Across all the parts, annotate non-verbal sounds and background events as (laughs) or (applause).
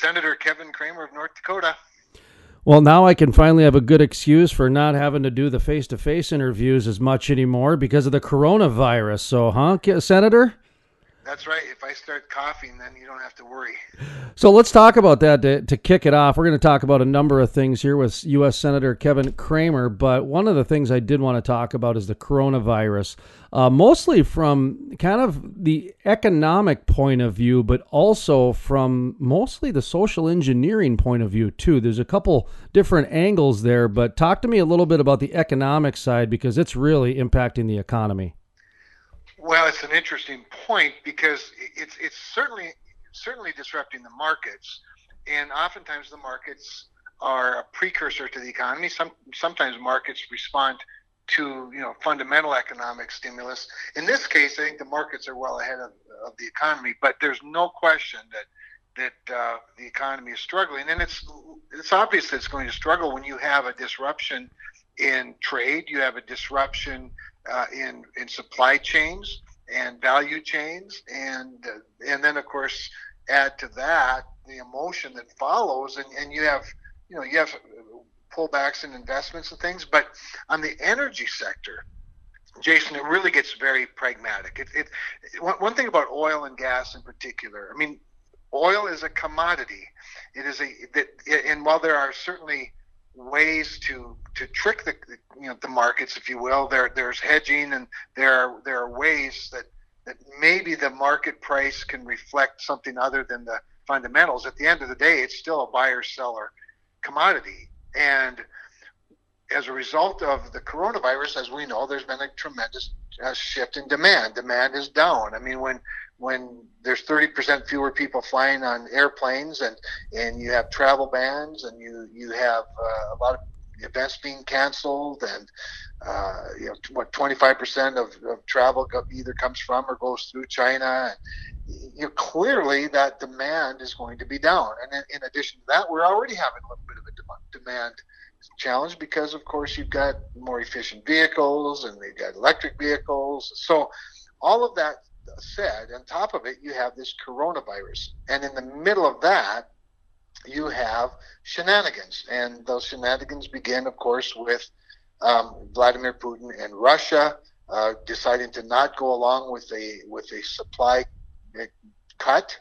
Senator Kevin Cramer of North Dakota. Well, now I can finally have a good excuse for not having to do the face to face interviews as much anymore because of the coronavirus. So, huh, Senator? That's right. If I start coughing, then you don't have to worry. So let's talk about that to, to kick it off. We're going to talk about a number of things here with U.S. Senator Kevin Cramer, but one of the things I did want to talk about is the coronavirus, uh, mostly from kind of the economic point of view, but also from mostly the social engineering point of view, too. There's a couple different angles there, but talk to me a little bit about the economic side because it's really impacting the economy. Well, it's an interesting point because it's it's certainly certainly disrupting the markets, and oftentimes the markets are a precursor to the economy. Some sometimes markets respond to you know fundamental economic stimulus. In this case, I think the markets are well ahead of, of the economy, but there's no question that that uh, the economy is struggling, and it's it's obvious that it's going to struggle when you have a disruption in trade, you have a disruption uh, in in supply chains and value chains, and uh, and then of course add to that the emotion that follows, and, and you have you know you have pullbacks in investments and things, but on the energy sector. Jason, it really gets very pragmatic. It, it, one thing about oil and gas in particular, I mean, oil is a commodity. It is a that, and while there are certainly ways to to trick the you know the markets, if you will. There there's hedging, and there are there are ways that that maybe the market price can reflect something other than the fundamentals. At the end of the day, it's still a buyer seller commodity, and as a result of the coronavirus, as we know, there's been a tremendous uh, shift in demand. Demand is down. I mean, when when there's 30% fewer people flying on airplanes and, and you have travel bans and you, you have uh, a lot of events being canceled and uh, you know what 25% of, of travel either comes from or goes through China and you know, clearly that demand is going to be down. And in, in addition to that we're already having a little bit of a demand challenge because of course you've got more efficient vehicles and they've got electric vehicles. So all of that said, on top of it, you have this coronavirus. And in the middle of that, you have shenanigans. And those shenanigans begin, of course, with um, Vladimir Putin and Russia uh, deciding to not go along with a with a supply cut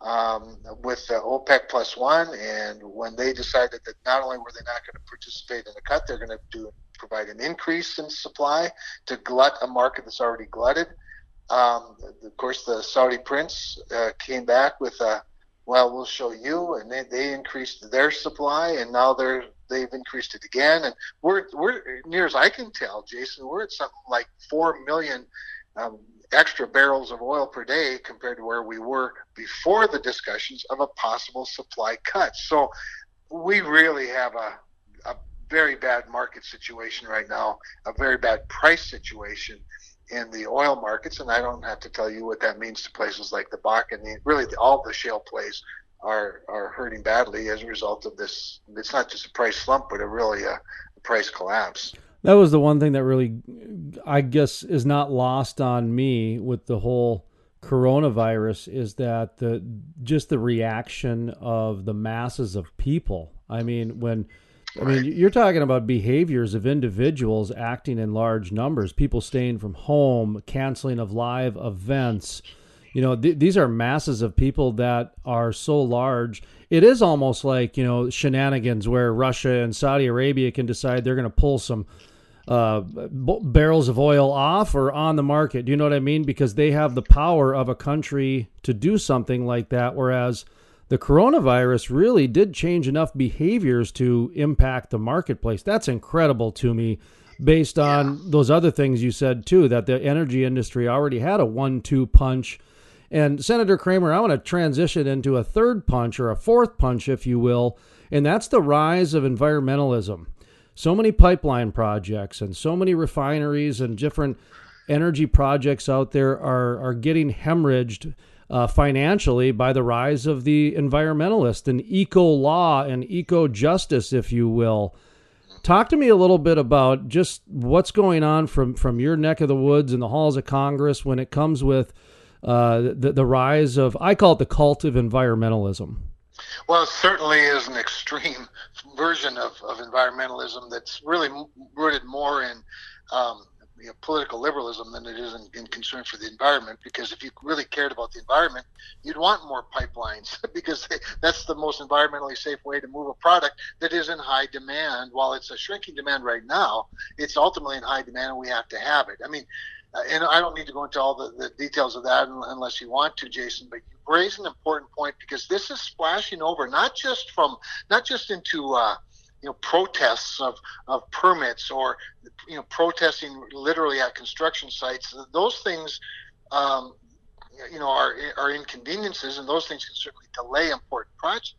um, with the OPEC plus one. And when they decided that not only were they not going to participate in the cut, they're going to do provide an increase in supply to glut a market that's already glutted. Um, of course, the Saudi prince uh, came back with a, well, we'll show you, and they, they increased their supply, and now they're they've increased it again, and we're we're near as I can tell, Jason, we're at something like four million um, extra barrels of oil per day compared to where we were before the discussions of a possible supply cut. So we really have a a very bad market situation right now, a very bad price situation in the oil markets, and I don't have to tell you what that means to places like the Bakken. Really, all the shale plays are are hurting badly as a result of this. It's not just a price slump, but a really a, a price collapse. That was the one thing that really, I guess, is not lost on me with the whole coronavirus is that the just the reaction of the masses of people. I mean, when I mean, you're talking about behaviors of individuals acting in large numbers, people staying from home, canceling of live events. You know, th- these are masses of people that are so large. It is almost like, you know, shenanigans where Russia and Saudi Arabia can decide they're going to pull some uh, b- barrels of oil off or on the market. Do you know what I mean? Because they have the power of a country to do something like that. Whereas the coronavirus really did change enough behaviors to impact the marketplace. That's incredible to me based on yeah. those other things you said too that the energy industry already had a one-two punch. And Senator Cramer, I want to transition into a third punch or a fourth punch if you will, and that's the rise of environmentalism. So many pipeline projects and so many refineries and different energy projects out there are are getting hemorrhaged uh, financially by the rise of the environmentalist and eco law and eco justice, if you will. Talk to me a little bit about just what's going on from, from your neck of the woods in the halls of Congress when it comes with uh, the, the rise of, I call it the cult of environmentalism. Well, it certainly is an extreme (laughs) version of, of environmentalism that's really rooted more in um, you know, political liberalism than it is in, in, concern for the environment. Because if you really cared about the environment, you'd want more pipelines (laughs) because that's the most environmentally safe way to move a product that is in high demand. While it's a shrinking demand right now, it's ultimately in high demand, and we have to have it. I mean, uh, and I don't need to go into all the, the details of that unless you want to, Jason. But you raise an important point because this is splashing over not just from not just into uh, you know protests of, of permits or you know protesting literally at construction sites. Those things. Um, you know, are, are inconveniences, and those things can certainly delay important projects.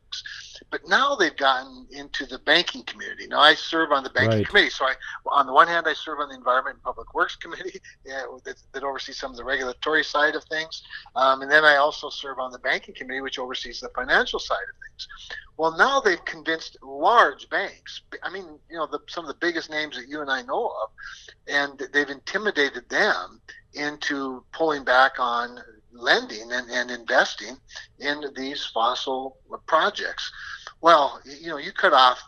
But now they've gotten into the banking community. Now I serve on the banking right. committee, so I, on the one hand, I serve on the Environment and Public Works committee (laughs) yeah, that, that, oversees some of the regulatory side of things, um, and then I also serve on the banking committee, which oversees the financial side of things. Well, now they've convinced large banks. I mean, you know, the, some of the biggest names that you and I know of, and they've intimidated them into pulling back on lending and, and investing in these fossil projects. Well, you know, you cut off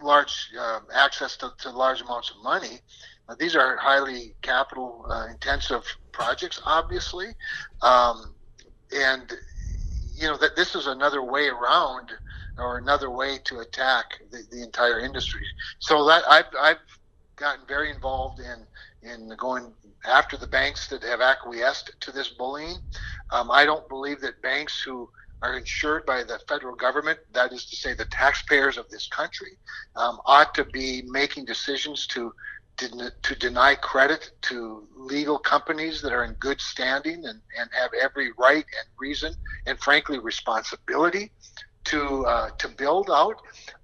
large uh, access to, to, large amounts of money. Uh, these are highly capital uh, intensive projects, obviously, um, and you know that this is another way around or another way to attack the, the entire industry. So that I've, I've gotten very involved in in going after the banks that have acquiesced to this bullying. Um, I don't believe that banks who are insured by the federal government, that is to say, the taxpayers of this country, um, ought to be making decisions to to deny credit to legal companies that are in good standing and, and have every right and reason and frankly responsibility to uh, to build out.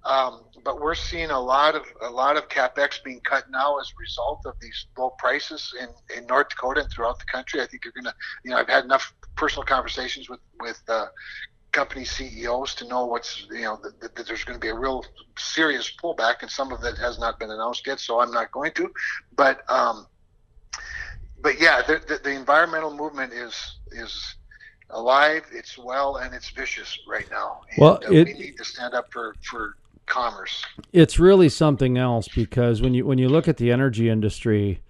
Um, but we're seeing a lot of a lot of capex being cut now as a result of these low prices in, in North Dakota and throughout the country. I think you're gonna, you know, I've had enough personal conversations with with uh, company CEOs to know what's you know that, that there's going to be a real serious pullback, and some of it has not been announced yet. So I'm not going to, but um, but yeah, the, the, the environmental movement is is alive, it's well, and it's vicious right now. And, well, uh, it, we need to stand up for for commerce. It's really something else because when you when you look at the energy industry,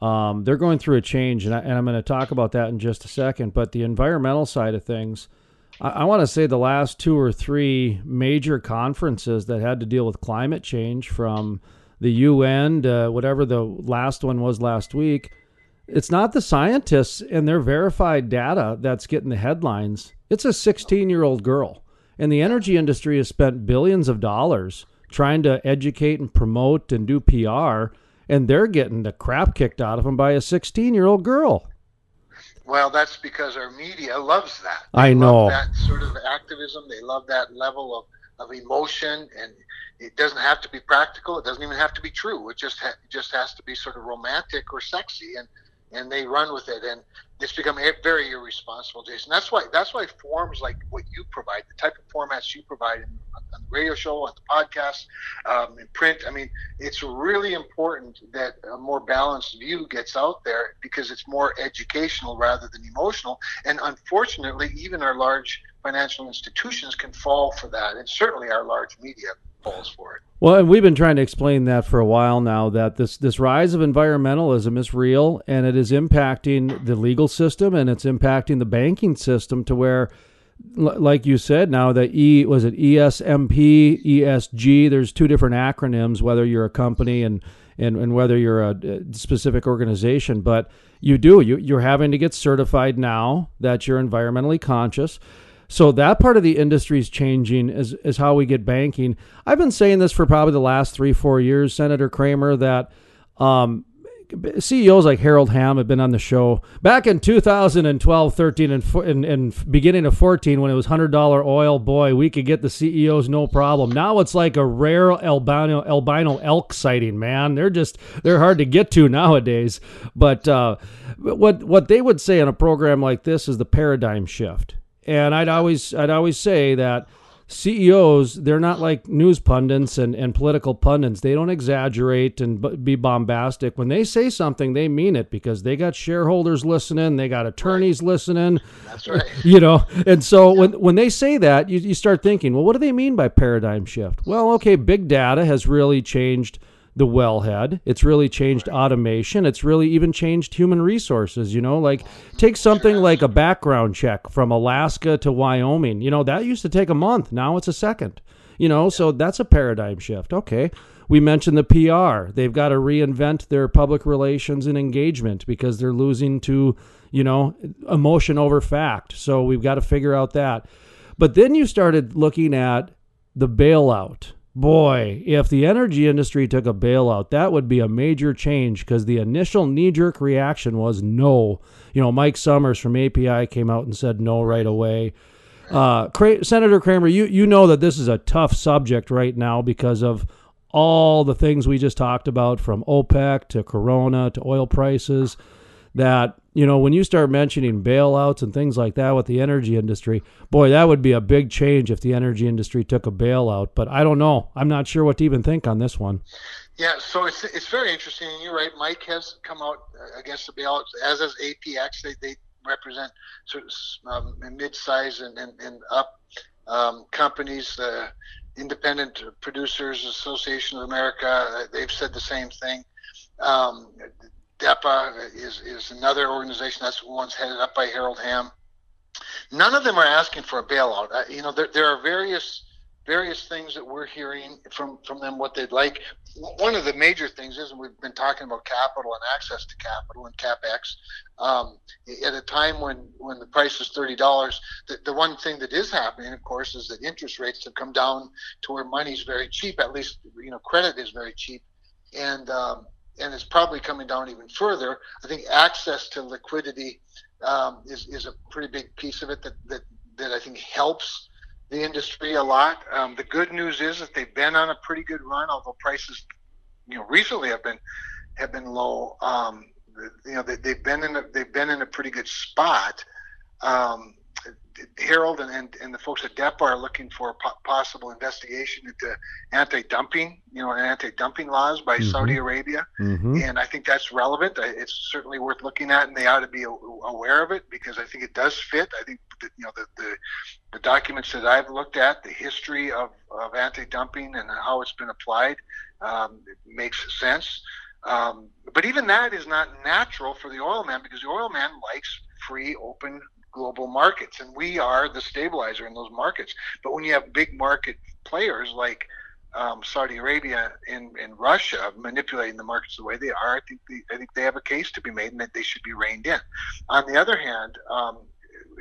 um, they're going through a change, and, I, am going to talk about that in just a second. But the environmental side of things, I, I want to say the last two or three major conferences that had to deal with climate change, from the UN to whatever the last one was last week it's not the scientists and their verified data that's getting the headlines. It's a 16 year old girl. And the energy industry has spent billions of dollars trying to educate and promote and do PR, and they're getting the crap kicked out of them by a 16 year old girl. Well, that's because our media loves that. They I know that sort of activism. They love that level of, of emotion, and it doesn't have to be practical. It doesn't even have to be true. It just ha- just has to be sort of romantic or sexy. And and they run with it and it's become very irresponsible jason. That's why that's why forms like what you provide the type of formats you provide in, on the radio show on the podcast um, in print i mean it's really important that a more balanced view gets out there because it's more educational rather than emotional. And unfortunately even our large financial institutions can fall for that and certainly our large media for it. Well, and we've been trying to explain that for a while now that this this rise of environmentalism is real and it is impacting the legal system and it's impacting the banking system to where like you said now that E was it ESMP, ESG, there's two different acronyms whether you're a company and and, and whether you're a specific organization, but you do. You you're having to get certified now that you're environmentally conscious. So that part of the industry is changing is, is how we get banking. I've been saying this for probably the last three, four years, Senator Cramer, that um, CEOs like Harold Hamm have been on the show back in 2012, 13, and, and, and beginning of 14 when it was $100 oil. Boy, we could get the CEOs no problem. Now it's like a rare albino, albino elk sighting, man. They're just, they're hard to get to nowadays. But uh, what, what they would say in a program like this is the paradigm shift and I'd always I'd always say that CEOs, they're not like news pundits and, and political pundits. They don't exaggerate and be bombastic. When they say something, they mean it because they got shareholders listening, they got attorneys right. listening. That's right. (laughs) You know, and so yeah. when when they say that, you, you start thinking, well, what do they mean by paradigm shift? Well, okay, big data has really changed the wellhead. It's really changed automation. It's really even changed human resources. You know, like take something like a background check from Alaska to Wyoming. You know, that used to take a month. Now it's a second. You know, so that's a paradigm shift. Okay. We mentioned the PR. They've got to reinvent their public relations and engagement because they're losing to, you know, emotion over fact. So we've got to figure out that. But then you started looking at the bailout Boy, if the energy industry took a bailout, that would be a major change because the initial knee jerk reaction was no. You know, Mike Sommers from API came out and said no right away. Uh, Senator Cramer, you, you know that this is a tough subject right now because of all the things we just talked about from OPEC to Corona to oil prices that you know when you start mentioning bailouts and things like that with the energy industry boy that would be a big change if the energy industry took a bailout but i don't know. I'm not sure what to even think on this one. Yeah so it's, it's very interesting and you're right mike has come out against the bailouts as has apx they, they represent sort of um, mid-size and, and, and up um, companies uh, independent producers association of america uh, they've said the same thing. Um, DEPA is, is another organization that's one's headed up by Harold Hamm. None of them are asking for a bailout. Uh, you know, there, there are various various things that we're hearing from from them what they'd like. One of the major things is, we've been talking about capital and access to capital and capex. Um, at a time when when the price is thirty dollars, the, the one thing that is happening, of course, is that interest rates have come down to where money's very cheap. At least you know credit is very cheap, and um, and it's probably coming down even further. I think access to liquidity um, is, is a pretty big piece of it that, that, that I think helps the industry a lot. Um, the good news is that they've been on a pretty good run, although prices, you know, recently have been have been low. Um, you know, they, have been in a, they've been in a pretty good spot. Um, Harold and, and, and the folks at DEPA are looking for po- possible investigation into anti-dumping, you know, anti-dumping laws by mm-hmm. Saudi Arabia, mm-hmm. and I think that's relevant. It's certainly worth looking at, and they ought to be aware of it because I think it does fit. I think that, you know the, the, the documents that I've looked at, the history of, of anti-dumping and how it's been applied, um, makes sense. Um, but even that is not natural for the oil man because the oil man likes free, open global markets, and we are the stabilizer in those markets. But when you have big market players like um, Saudi Arabia and, and, Russia manipulating the markets the way they are, I think they, I think they have a case to be made, and that they should be reined in. On the other hand, um,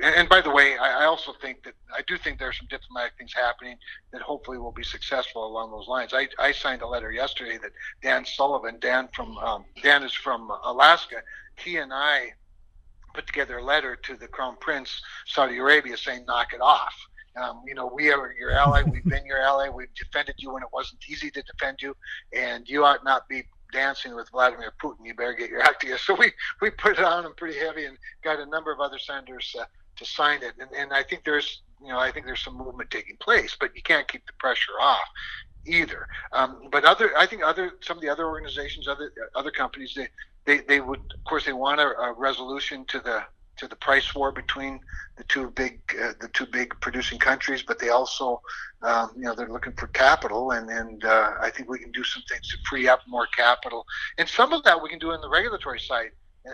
and, and, by the way, I, I, also think that I do think there are some diplomatic things happening that hopefully will be successful along those lines. I, I signed a letter yesterday that Dan Sullivan, Dan from um, Dan is from Alaska. He and I put together a letter to the Crown Prince, Saudi Arabia, saying, knock it off. Um, you know, we are your ally. (laughs) We've been your ally. We've defended you when it wasn't easy to defend you, and you ought not be dancing with Vladimir Putin. You better get your act together. So we, we put it on him pretty heavy and got a number of other senators uh, to sign it. And, and I think there's, you know, I think there's some movement taking place, but you can't keep the pressure off either. Um, but other, I think other, some of the other organizations, other, other companies, they, they, they would, of course, they want a, a resolution to the to the price war between the two big uh, the two big producing countries, but they also um, you know they're looking for capital, and and uh, I think we can do some things to free up more capital, and some of that we can do in the regulatory side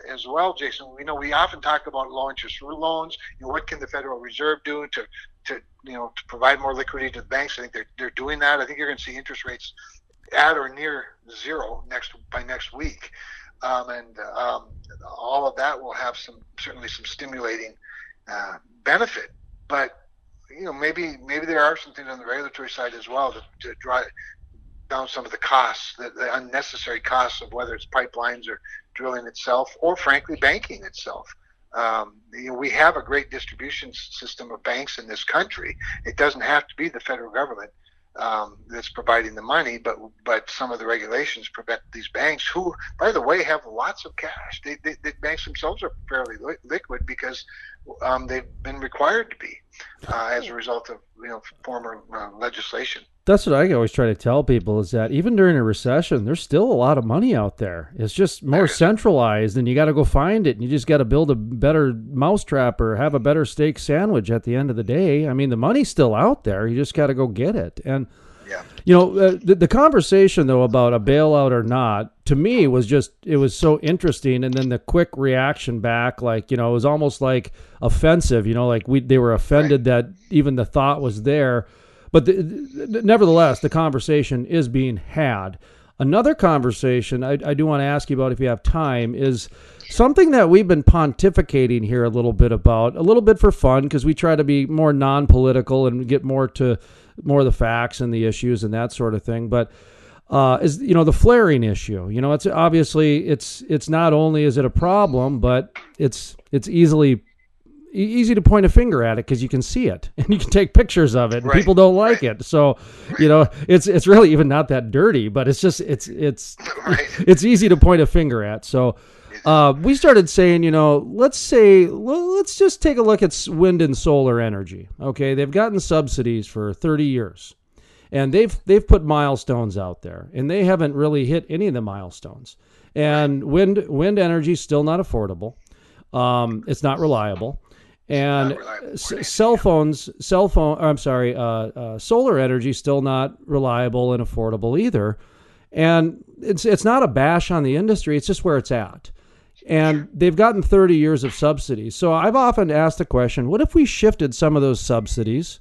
as well, Jason. We know we often talk about low interest loans. You know, what can the Federal Reserve do to to you know to provide more liquidity to the banks? I think they're they're doing that. I think you're going to see interest rates at or near zero next by next week um, and um, all of that will have some certainly some stimulating uh, benefit. But you know, maybe maybe there are some things on the regulatory side as well to, to drive down some of the costs, the, the unnecessary costs of whether it's pipelines or drilling itself, or frankly banking itself. Um, you know, we have a great distribution system of banks in this country. It doesn't have to be the federal government um, that's providing the money, but but some of the regulations prevent these banks, who, by the way, have lots of cash. They, they, the banks themselves are fairly li- liquid because um, they've been required to be. uh, as a result of you know former uh, legislation. That's what I always try to tell people is that even during a recession, there's still a lot of money out there. It's just more centralized, and you got to go find it, and you just got to build a better mousetrap or have a better steak sandwich at the end of the day. I mean, the money's still out there. You just got to go get it. And yeah. You know, uh, the, the conversation though about a bailout or not to me was just it was so interesting, and then the quick reaction back, like you know, it was almost like offensive. You know, like we they were offended right. that even the thought was there, but the, the, nevertheless, the conversation is being had. Another conversation I, I do want to ask you about if you have time is something that we've been pontificating here a little bit about, a little bit for fun because we try to be more non-political and get more to more of the facts and the issues and that sort of thing. But uh, is you know the flaring issue. You know, it's obviously it's it's not only is it a problem, but it's it's easily easy to point a finger at it because you can see it (laughs) and you can take pictures of it and right. people don't like right. it so you know it's it's really even not that dirty but it's just it's it's (laughs) (laughs) it's easy to point a finger at so uh, we started saying, you know, let's say, let's just take a look at wind and solar energy. Okay, they've gotten subsidies for 30 years, and they've they've put milestones out there, and they haven't really hit any of the milestones. And wind wind energy is still not affordable. Um, it's not reliable. And cell phones, cell phone, I'm sorry, uh, uh, solar energy still not reliable and affordable either. And it's it's not a bash on the industry; it's just where it's at and they've gotten 30 years of subsidies. So I've often asked the question what if we shifted some of those subsidies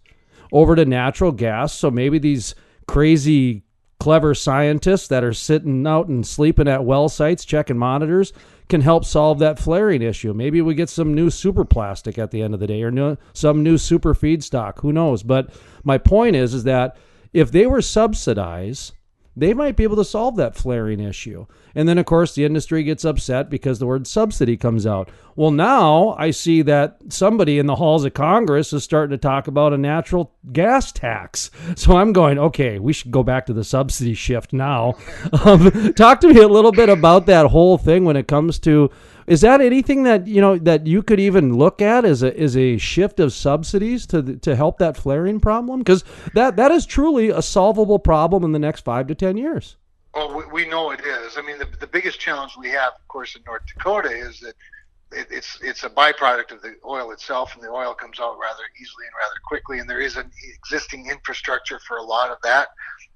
over to natural gas? So maybe these crazy, clever scientists that are sitting out and sleeping at well sites checking monitors can help solve that flaring issue. Maybe we get some new super plastic at the end of the day or new, some new super feedstock. Who knows? But my point is, is that if they were subsidized, they might be able to solve that flaring issue. And then, of course, the industry gets upset because the word subsidy comes out. Well, now I see that somebody in the halls of Congress is starting to talk about a natural gas tax. So I'm going, okay, we should go back to the subsidy shift now. (laughs) Um, talk to me a little bit about that whole thing when it comes to is that anything that you know that you could even look at as a as a shift of subsidies to to help that flaring problem? Because that that is truly a solvable problem in the next five to ten years. Well, we, we know it is. I mean, the, the biggest challenge we have, of course, in North Dakota is that it, it's it's a byproduct of the oil itself, and the oil comes out rather easily and rather quickly. And there is an existing infrastructure for a lot of that.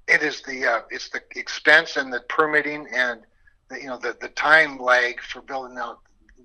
It is the uh, it's the expense and the permitting and the, you know the the time lag for building out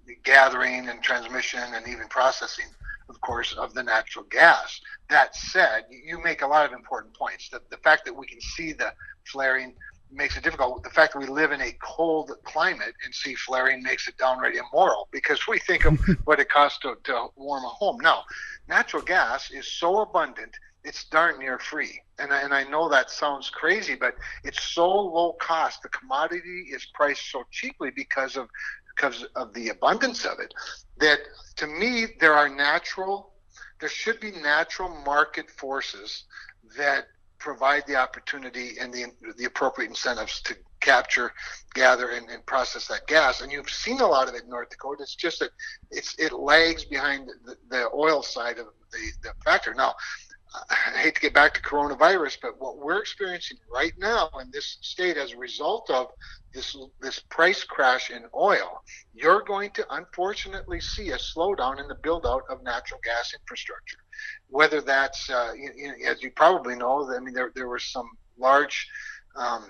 the gathering and transmission and even processing, of course, of the natural gas. That said, you make a lot of important points. The, the fact that we can see the flaring makes it difficult. The fact that we live in a cold climate and see flaring makes it downright immoral because we think of (laughs) what it costs to, to warm a home. Now, natural gas is so abundant, it's darn near free. And I, and I know that sounds crazy, but it's so low cost. The commodity is priced so cheaply because of because of the abundance of it, that to me, there are natural, there should be natural market forces that provide the opportunity and the, the appropriate incentives to capture, gather, and, and, process that gas. And you've seen a lot of it in North Dakota. It's just that it's it lags behind the, the oil side of the, the factor. Now, I hate to get back to coronavirus, but what we're experiencing right now in this state as a result of this this price crash in oil, you're going to unfortunately see a slowdown in the build out of natural gas infrastructure. Whether that's, uh, you, you, as you probably know, I mean, there, there were some large, um,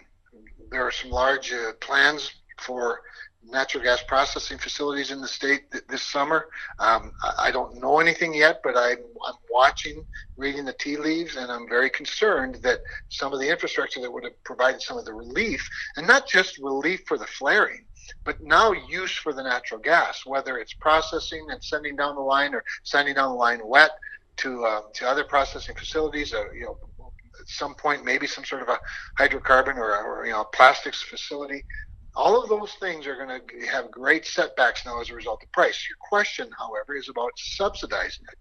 there are some large uh, plans for natural gas processing facilities in the state th- this summer. Um, I, I, don't know anything yet, but I'm, I'm, watching, reading the tea leaves, and I'm very concerned that some of the infrastructure that would have provided some of the relief, and not just relief for the flaring, but now use for the natural gas, whether it's processing and sending down the line or sending down the line wet to uh, to other processing facilities, uh, you know, at some point maybe some sort of a hydrocarbon or, or you know plastics facility all of those things are going to have great setbacks now as a result of price. Your question, however, is about subsidizing it.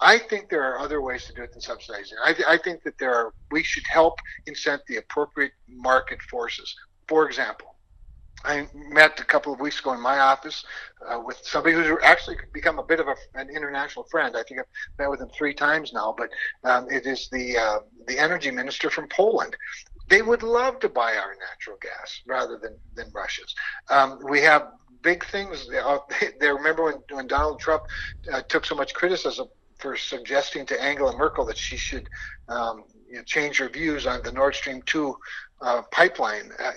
I think there are other ways to do it than subsidizing. I, th- I think that there are. We should help incent the appropriate market forces. For example, I met a couple of weeks ago in my office uh, with somebody who's actually become a bit of a, an international friend. I think I've met with him three times now, but um, it is the uh, the energy minister from Poland. They would love to buy our natural gas rather than than Russia's. Um, we have big things. Uh, (laughs) they remember when, when Donald Trump uh, took so much criticism for suggesting to Angela Merkel that she should um, you know, change her views on the Nord Stream 2 uh, pipeline uh,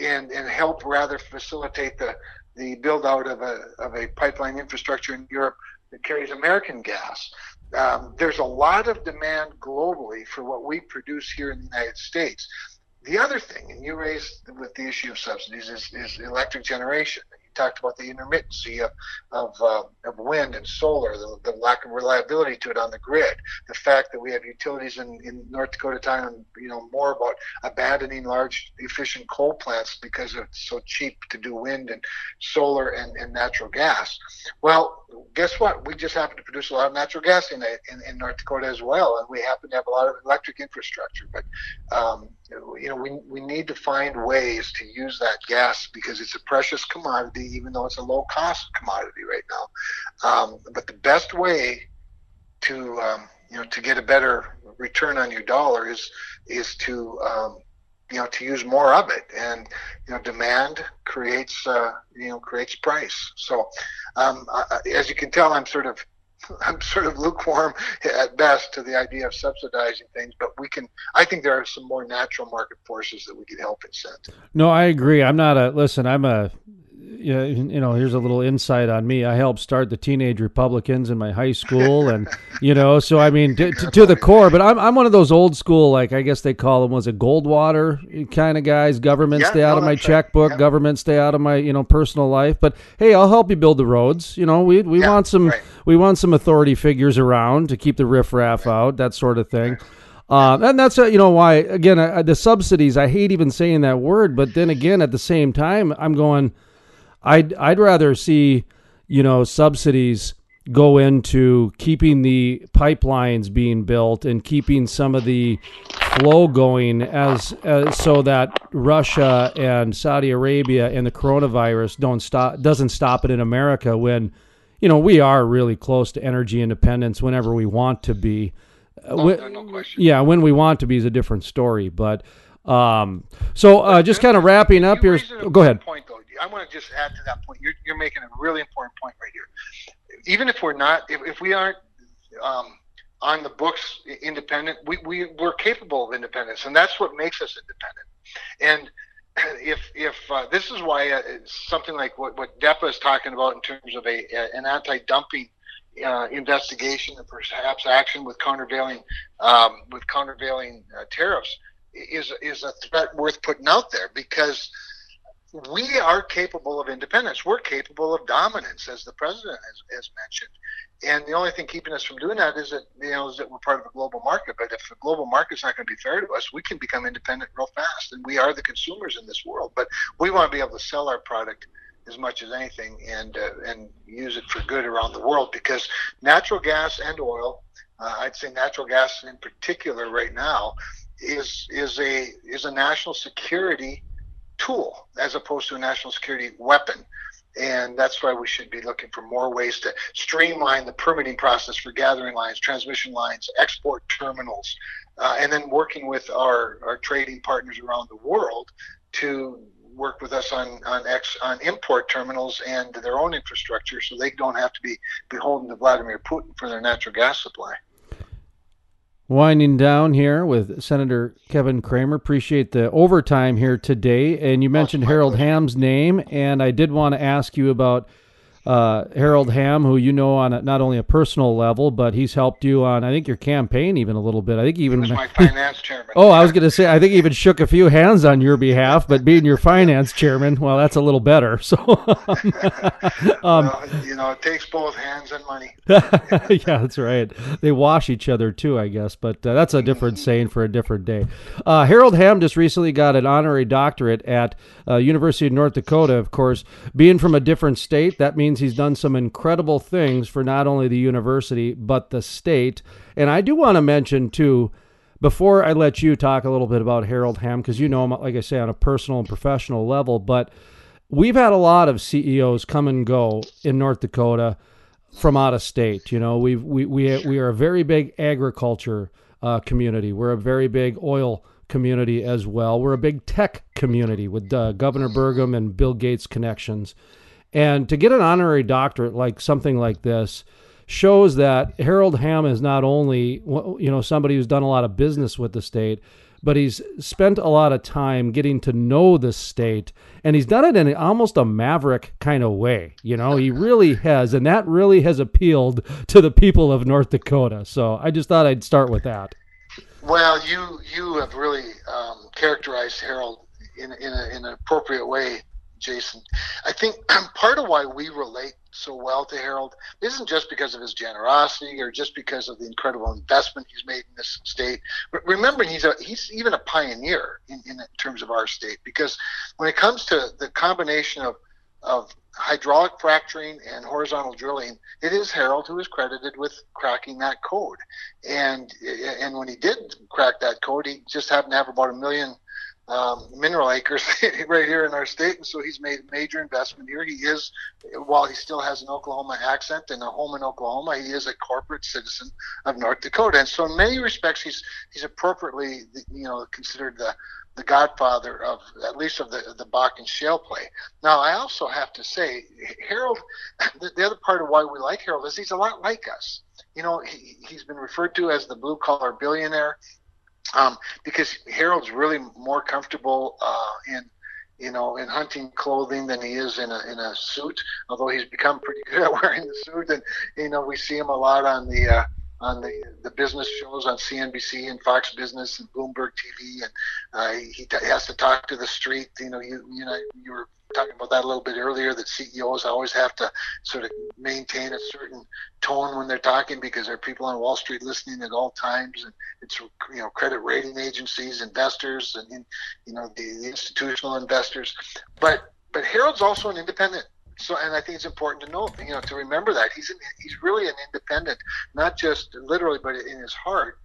and, and help rather facilitate the, the build out of a, of a pipeline infrastructure in Europe that carries American gas. Um, there's a lot of demand globally for what we produce here in the United States. The other thing, and you raised with the issue of subsidies, is, is electric generation You talked about the intermittency of of, uh, of wind and solar, the, the, lack of reliability to it on the grid, the fact that we have utilities in, in North Dakota talking, you know, more about abandoning large efficient coal plants because it's so cheap to do wind and solar and, and natural gas. Well, guess what? We just happen to produce a lot of natural gas in, in, in North Dakota as well, and we happen to have a lot of electric infrastructure. But um, you know, we, we need to find ways to use that gas because it's a precious commodity, even though it's a low cost commodity right now. Um, but the best way to um, you know to get a better return on your dollar is is to um, you know to use more of it, and you know demand creates uh, you know creates price. So um, I, as you can tell, I'm sort of (laughs) I'm sort of lukewarm at best to the idea of subsidizing things, but we can. I think there are some more natural market forces that we can help incent. No, I agree. I'm not a listen. I'm a you know, here's a little insight on me. I helped start the Teenage Republicans in my high school, and you know, so I mean, to, to, to, the core. But I'm I'm one of those old school, like I guess they call them, was it Goldwater kind of guys? Government yeah, stay out no, of my checkbook. Right. Government stay out of my you know personal life. But hey, I'll help you build the roads. You know, we we yeah, want some right. we want some authority figures around to keep the riffraff right. out, that sort of thing. Um, and that's uh, you know why again uh, the subsidies. I hate even saying that word, but then again, at the same time, I'm going I'd I'd rather see you know subsidies go into keeping the pipelines being built and keeping some of the flow going as, as, so that Russia and Saudi Arabia and the coronavirus don't stop doesn't stop it in America when you know we are really close to energy independence whenever we want to be. Oh, no. Yeah, when we want to be is a different story, but um, so uh, just kind of wrapping up here. Go ahead. Point. I want to just add to that point. You're, you're making a really important point right here. Even if we're not, if, if we aren't um, on the books independent, we, we, we're capable of independence, and that's what makes us independent. And (clears throat) if if uh, this is why uh, something like what, what DEPA is talking about in terms of a, a an anti-dumping uh, investigation and perhaps action with countervailing um, with countervailing uh, tariffs is is a threat worth putting out there because we are capable of independence. We're capable of dominance, as the president has, has, mentioned. And the only thing keeping us from doing that is that you know is that we're part of a global market. But if the global market's not going to be fair to us, we can become independent real fast. And we are the consumers in this world. But we want to be able to sell our product as much as anything and uh, and use it for good around the world because natural gas and oil, uh, I'd say natural gas in particular right now, is is a is a national security tool as opposed to a national security weapon. And that's why we should be looking for more ways to streamline the permitting process for gathering lines, transmission lines, export terminals, uh, and then working with our, our trading partners around the world to work with us on on, ex, on import terminals and their own infrastructure so they don't have to be beholden to Vladimir Putin for their natural gas supply. Winding down here with Senator Kevin Cramer. Appreciate the overtime here today. And you mentioned oh, Harold Hamm's name, and I did want to ask you about uh, Harold Hamm, who you know on a, not only a personal level, but he's helped you on I think your campaign even a little bit. I think even he my (laughs) finance chairman. oh, I was going to say I think he even shook a few hands on your behalf, but being your finance chairman, well, that's a little better. (laughs) So, um, well, you know, it takes both hands and money. (laughs) yeah, that's right. They wash each other too, I guess, but uh, that's a different saying for a different day. Uh, Harold Hamm just recently got an honorary doctorate at uh, University of North Dakota. Of course, being from a different state, that means means he's done some incredible things for not only the university but the state. And I do want to mention too before I let you talk a little bit about Harold Hamm, because you know him, like I say, on a personal and professional level, but we've had a lot of CEOs come and go in North Dakota from out of state. You know, we've, we we we are a very big agriculture uh, community. We're a very big oil community as well. We're a big tech community with uh, Governor Burgum and Bill Gates connections. And to get an honorary doctorate like something like this shows that Harold Hamm is not only you know somebody who's done a lot of business with the state, but he's spent a lot of time getting to know the state. And he's done it in almost a maverick kind of way you know? He really has and that really has appealed to the people of north dakota. So i just thought i'd start with that. Well you you have really um, characterized harold in, in, a, in an appropriate way jason i think (clears throat) part of why we relate so well to Harold isn't just because of his generosity or just because of the incredible investment he's made in this state. But remember, he's a he's even a pioneer in, in terms of our state because when it comes to the combination of of hydraulic fracturing and horizontal drilling, it is Harold who is credited with cracking that code. And and when he did crack that code, he just happened to have about a million um, mineral acres (laughs) right here in our state, and so he's made a major investment here. He is, while he still has an Oklahoma accent and a home in Oklahoma, he is a corporate citizen of North Dakota, and so in many respects, he's he's appropriately, you know, considered the the godfather of at least of the the Bakken shale play. Now, I also have to say, Harold, (laughs) the, the other part of why we like Harold is he's a lot like us. You know, he, he's been referred to as the blue collar billionaire um, because Harold's really more comfortable uh, in you know in hunting clothing than he is in a in a suit. Although he's become pretty good (laughs) at wearing the suit, and you know we see him a lot on the uh, on the the business shows on CNBC and Fox Business and Bloomberg TV, and uh, he, t- has to talk to the street. You know, you you know you were talking about that a little bit earlier. That CEOs always have to sort of maintain a certain tone when they're talking because there are people on Wall Street listening at all times, and it's you know credit rating agencies, investors, and you know the, the institutional investors. But but Harold's also an independent so and I think it's important to know, you know, to remember that he's an, he's really an independent, not just literally, but in his heart.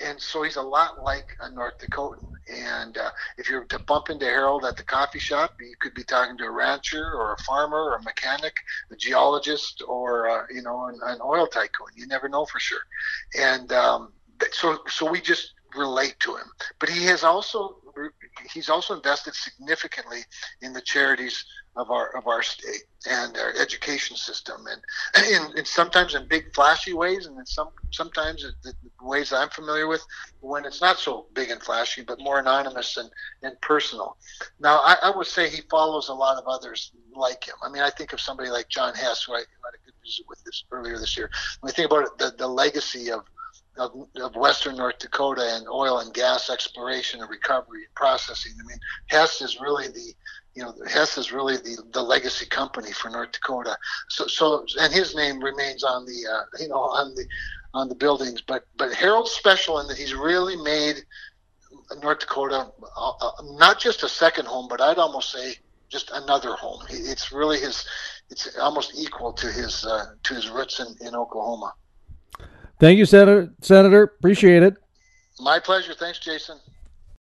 And so he's a lot like a North Dakotan. And uh, if you're to bump into Harold at the coffee shop, you could be talking to a rancher or a farmer or a mechanic, a geologist, or uh, you know, an, an, oil tycoon. You never know for sure. And um, so, so we just relate to him. But he has also he's also invested significantly in the charities of our of our state and our education system, and in sometimes in big flashy ways, and some sometimes the ways I'm familiar with when it's not so big and flashy, but more anonymous and, and personal. Now, I, I would say he follows a lot of others like him. I mean, I think of somebody like John Hess, who I, had a good visit with this earlier this year. When I think about it, the, the legacy of of, of, western North Dakota and oil and gas exploration and recovery and processing. I mean, Hess is really the you know Hess is really the, the legacy company for North Dakota. So so and his name remains on the uh, you know on the on the buildings. But but Harold's special in that he's really made North Dakota uh, uh, not just a second home, but I'd almost say just another home. It's really his. It's almost equal to his uh, to his roots in, in Oklahoma. Thank you, Senator. Senator, appreciate it. My pleasure. Thanks, Jason.